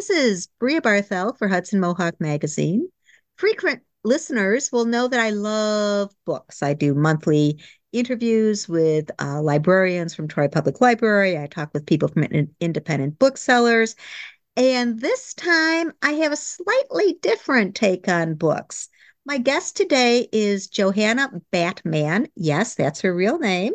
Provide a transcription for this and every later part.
This is Brea Barthel for Hudson Mohawk Magazine. Frequent listeners will know that I love books. I do monthly interviews with uh, librarians from Troy Public Library. I talk with people from independent booksellers. And this time I have a slightly different take on books. My guest today is Johanna Batman. Yes, that's her real name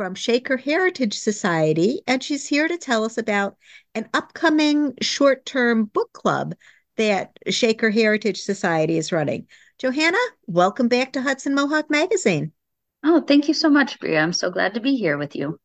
from Shaker Heritage Society, and she's here to tell us about an upcoming short term book club that Shaker Heritage Society is running. Johanna, welcome back to Hudson Mohawk Magazine. Oh, thank you so much, Brea. I'm so glad to be here with you.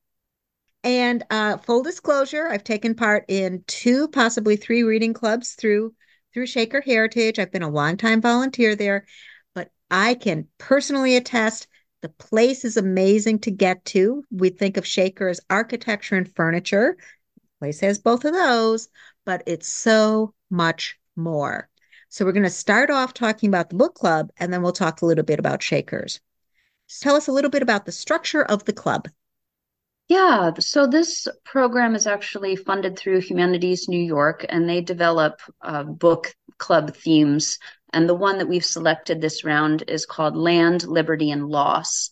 And uh, full disclosure, I've taken part in two, possibly three reading clubs through through Shaker Heritage. I've been a longtime volunteer there, but I can personally attest the place is amazing to get to. We think of Shaker as architecture and furniture. The place has both of those, but it's so much more. So we're going to start off talking about the book club, and then we'll talk a little bit about Shakers. Tell us a little bit about the structure of the club. Yeah, so this program is actually funded through Humanities New York, and they develop uh, book club themes and the one that we've selected this round is called Land, Liberty, and Loss.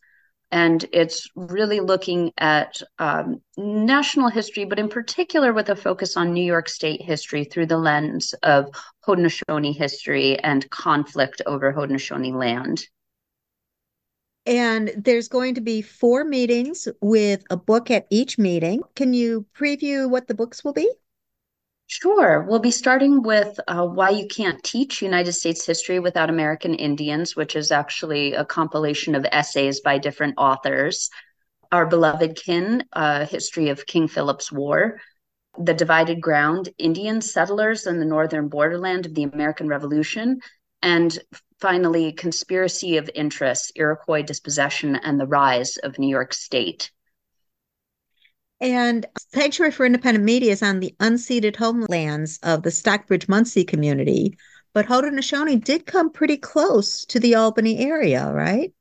And it's really looking at um, national history, but in particular with a focus on New York State history through the lens of Haudenosaunee history and conflict over Haudenosaunee land. And there's going to be four meetings with a book at each meeting. Can you preview what the books will be? Sure. We'll be starting with uh, Why You Can't Teach United States History Without American Indians, which is actually a compilation of essays by different authors. Our Beloved Kin, uh, History of King Philip's War. The Divided Ground, Indian Settlers in the Northern Borderland of the American Revolution. And finally, Conspiracy of Interests, Iroquois Dispossession and the Rise of New York State. And Sanctuary for Independent Media is on the unceded homelands of the Stockbridge Munsee community, but Haudenosaunee did come pretty close to the Albany area, right?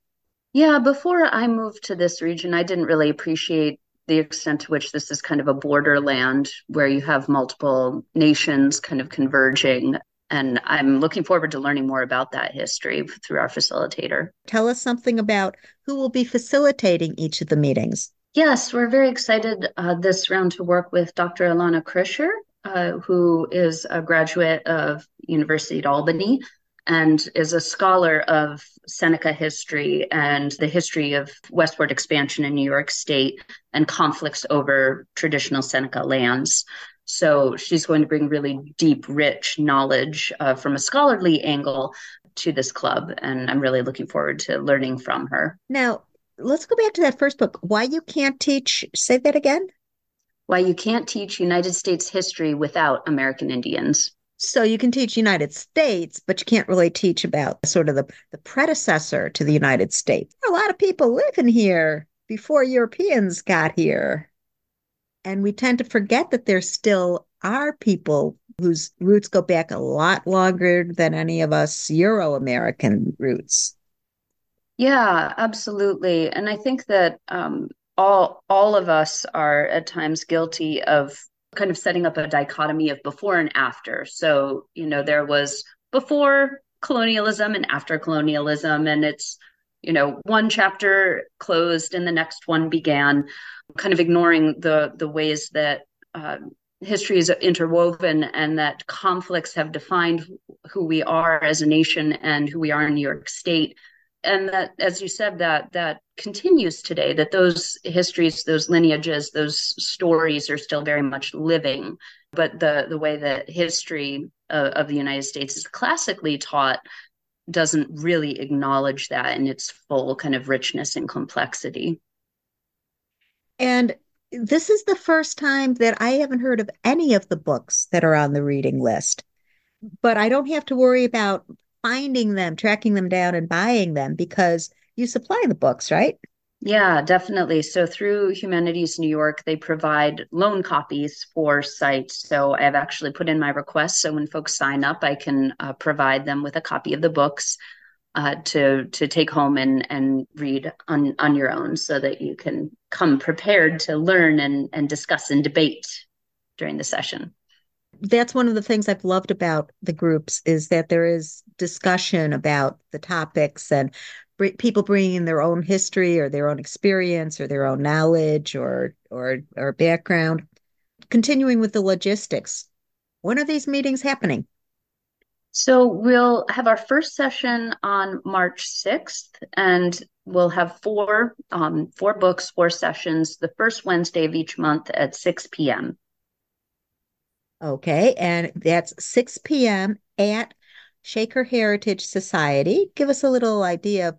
Yeah, before I moved to this region, I didn't really appreciate the extent to which this is kind of a borderland where you have multiple nations kind of converging. And I'm looking forward to learning more about that history through our facilitator. Tell us something about who will be facilitating each of the meetings. Yes, we're very excited uh, this round to work with Dr. Ilana Krischer, uh, who is a graduate of University at Albany and is a scholar of Seneca history and the history of westward expansion in New York State and conflicts over traditional Seneca lands. So she's going to bring really deep, rich knowledge uh, from a scholarly angle to this club. And I'm really looking forward to learning from her. Now, let's go back to that first book. Why you can't teach, say that again. Why you can't teach United States history without American Indians. So you can teach United States, but you can't really teach about sort of the, the predecessor to the United States. a lot of people living here before Europeans got here. And we tend to forget that there still are people whose roots go back a lot longer than any of us Euro American roots. Yeah, absolutely. And I think that um, all all of us are at times guilty of kind of setting up a dichotomy of before and after. So, you know, there was before colonialism and after colonialism, and it's, you know, one chapter closed and the next one began, kind of ignoring the the ways that uh, history is interwoven and that conflicts have defined who we are as a nation and who we are in New York State and that as you said that that continues today that those histories those lineages those stories are still very much living. But the the way that history uh, of the united states is classically taught doesn't really acknowledge that in its full kind of richness and complexity. And this is the first time that i haven't heard of any of the books that are on the reading list but I don't have to worry about finding them, tracking them down, and buying them because you supply the books, right? Yeah, definitely. So through Humanities New York, they provide loan copies for sites. So I've actually put in my request. So when folks sign up, I can uh, provide them with a copy of the books uh, to to take home and and read on on your own, so that you can come prepared to learn and and discuss and debate during the session that's one of the things I've loved about the groups is that there is discussion about the topics and br people bringing their own history or their own experience or their own knowledge or or or background. Continuing with the logistics, when are these meetings happening? So we'll have our first session on March 6th, and we'll have four um, four books, four sessions, the first Wednesday of each month at 6 p.m. Okay, and that's 6 p.m. at Shaker Heritage Society. Give us a little idea of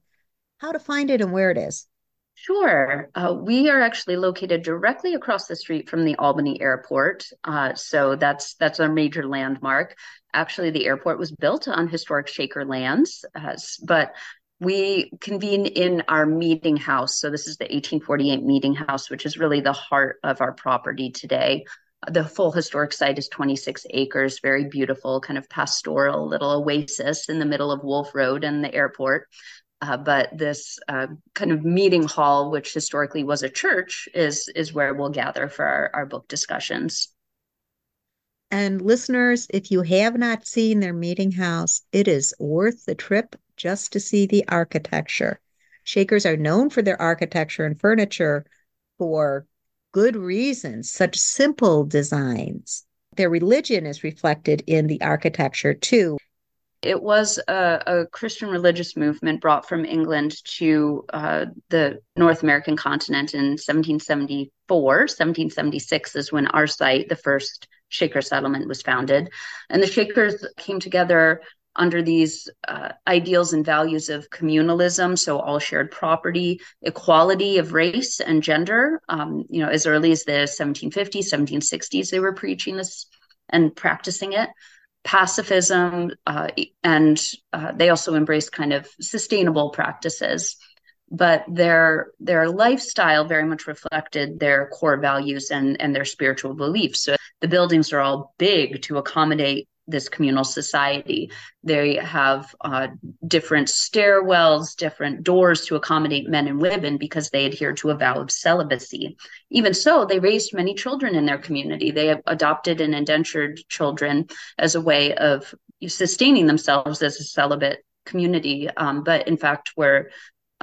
how to find it and where it is. Sure. Uh, we are actually located directly across the street from the Albany Airport. Uh, so that's that's our major landmark. Actually, the airport was built on historic Shaker lands, uh, but we convene in our meeting house. So this is the 1848 meeting house, which is really the heart of our property today. The full historic site is 26 acres, very beautiful, kind of pastoral little oasis in the middle of Wolf Road and the airport. Uh, but this uh, kind of meeting hall, which historically was a church, is is where we'll gather for our, our book discussions. And listeners, if you have not seen their meeting house, it is worth the trip just to see the architecture. Shakers are known for their architecture and furniture for good reasons, such simple designs. Their religion is reflected in the architecture too. It was a, a, Christian religious movement brought from England to uh, the North American continent in 1774. 1776 is when our site, the first Shaker settlement, was founded. And the Shakers came together under these uh, ideals and values of communalism, so all shared property, equality of race and gender. Um, you know, as early as the 1750s, 1760s, they were preaching this and practicing it pacifism, uh, and uh, they also embraced kind of sustainable practices. But their their lifestyle very much reflected their core values and and their spiritual beliefs. So the buildings are all big to accommodate this communal society. They have uh, different stairwells, different doors to accommodate men and women because they adhere to a vow of celibacy. Even so, they raised many children in their community. They have adopted and indentured children as a way of sustaining themselves as a celibate community, um, but in fact were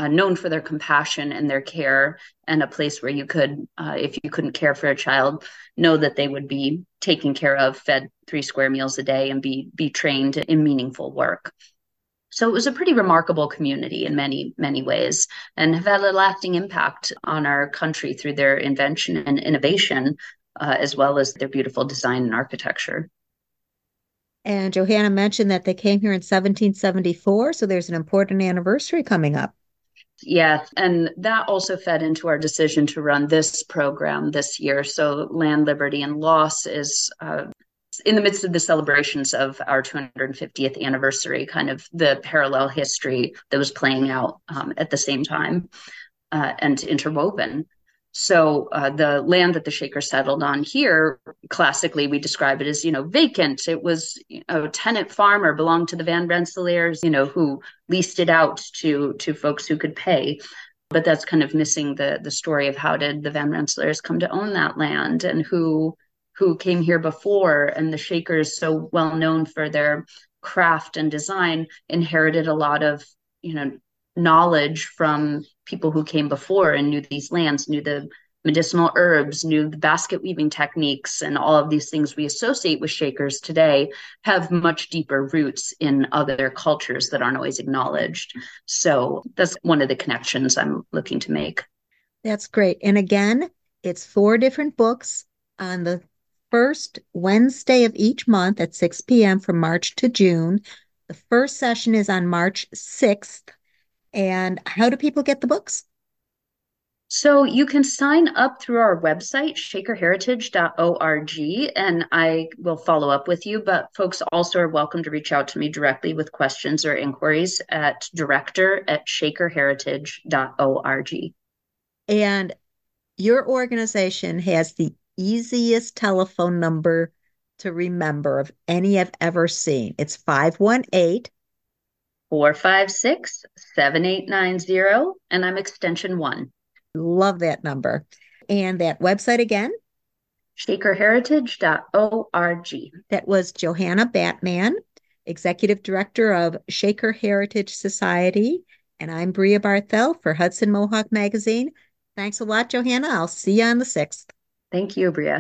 uh, known for their compassion and their care and a place where you could uh, if you couldn't care for a child know that they would be taken care of fed three square meals a day and be be trained in meaningful work so it was a pretty remarkable community in many many ways and have had a lasting impact on our country through their invention and innovation uh, as well as their beautiful design and architecture and Johanna mentioned that they came here in 1774, so there's an important anniversary coming up. Yeah, and that also fed into our decision to run this program this year. So, Land, Liberty, and Loss is uh, in the midst of the celebrations of our 250th anniversary, kind of the parallel history that was playing out um, at the same time uh, and interwoven. So uh, the land that the Shakers settled on here, classically, we describe it as you know vacant. It was a tenant farmer belonged to the Van Rensselaers, you know, who leased it out to to folks who could pay. But that's kind of missing the the story of how did the Van Rensselaers come to own that land and who who came here before. And the Shakers, so well known for their craft and design, inherited a lot of you know knowledge from people who came before and knew these lands, knew the medicinal herbs, knew the basket weaving techniques, and all of these things we associate with Shakers today have much deeper roots in other cultures that aren't always acknowledged. So that's one of the connections I'm looking to make. That's great. And again, it's four different books on the first Wednesday of each month at 6 p.m. from March to June. The first session is on March 6th and how do people get the books? So you can sign up through our website, shakerheritage.org, and I will follow up with you. But folks also are welcome to reach out to me directly with questions or inquiries at director at shakerheritage.org. And your organization has the easiest telephone number to remember of any I've ever seen. It's 518 456 7890, and I'm extension one. Love that number. And that website again? shakerheritage.org. That was Johanna Batman, Executive Director of Shaker Heritage Society. And I'm Brea Barthel for Hudson Mohawk Magazine. Thanks a lot, Johanna. I'll see you on the 6th. Thank you, Brea.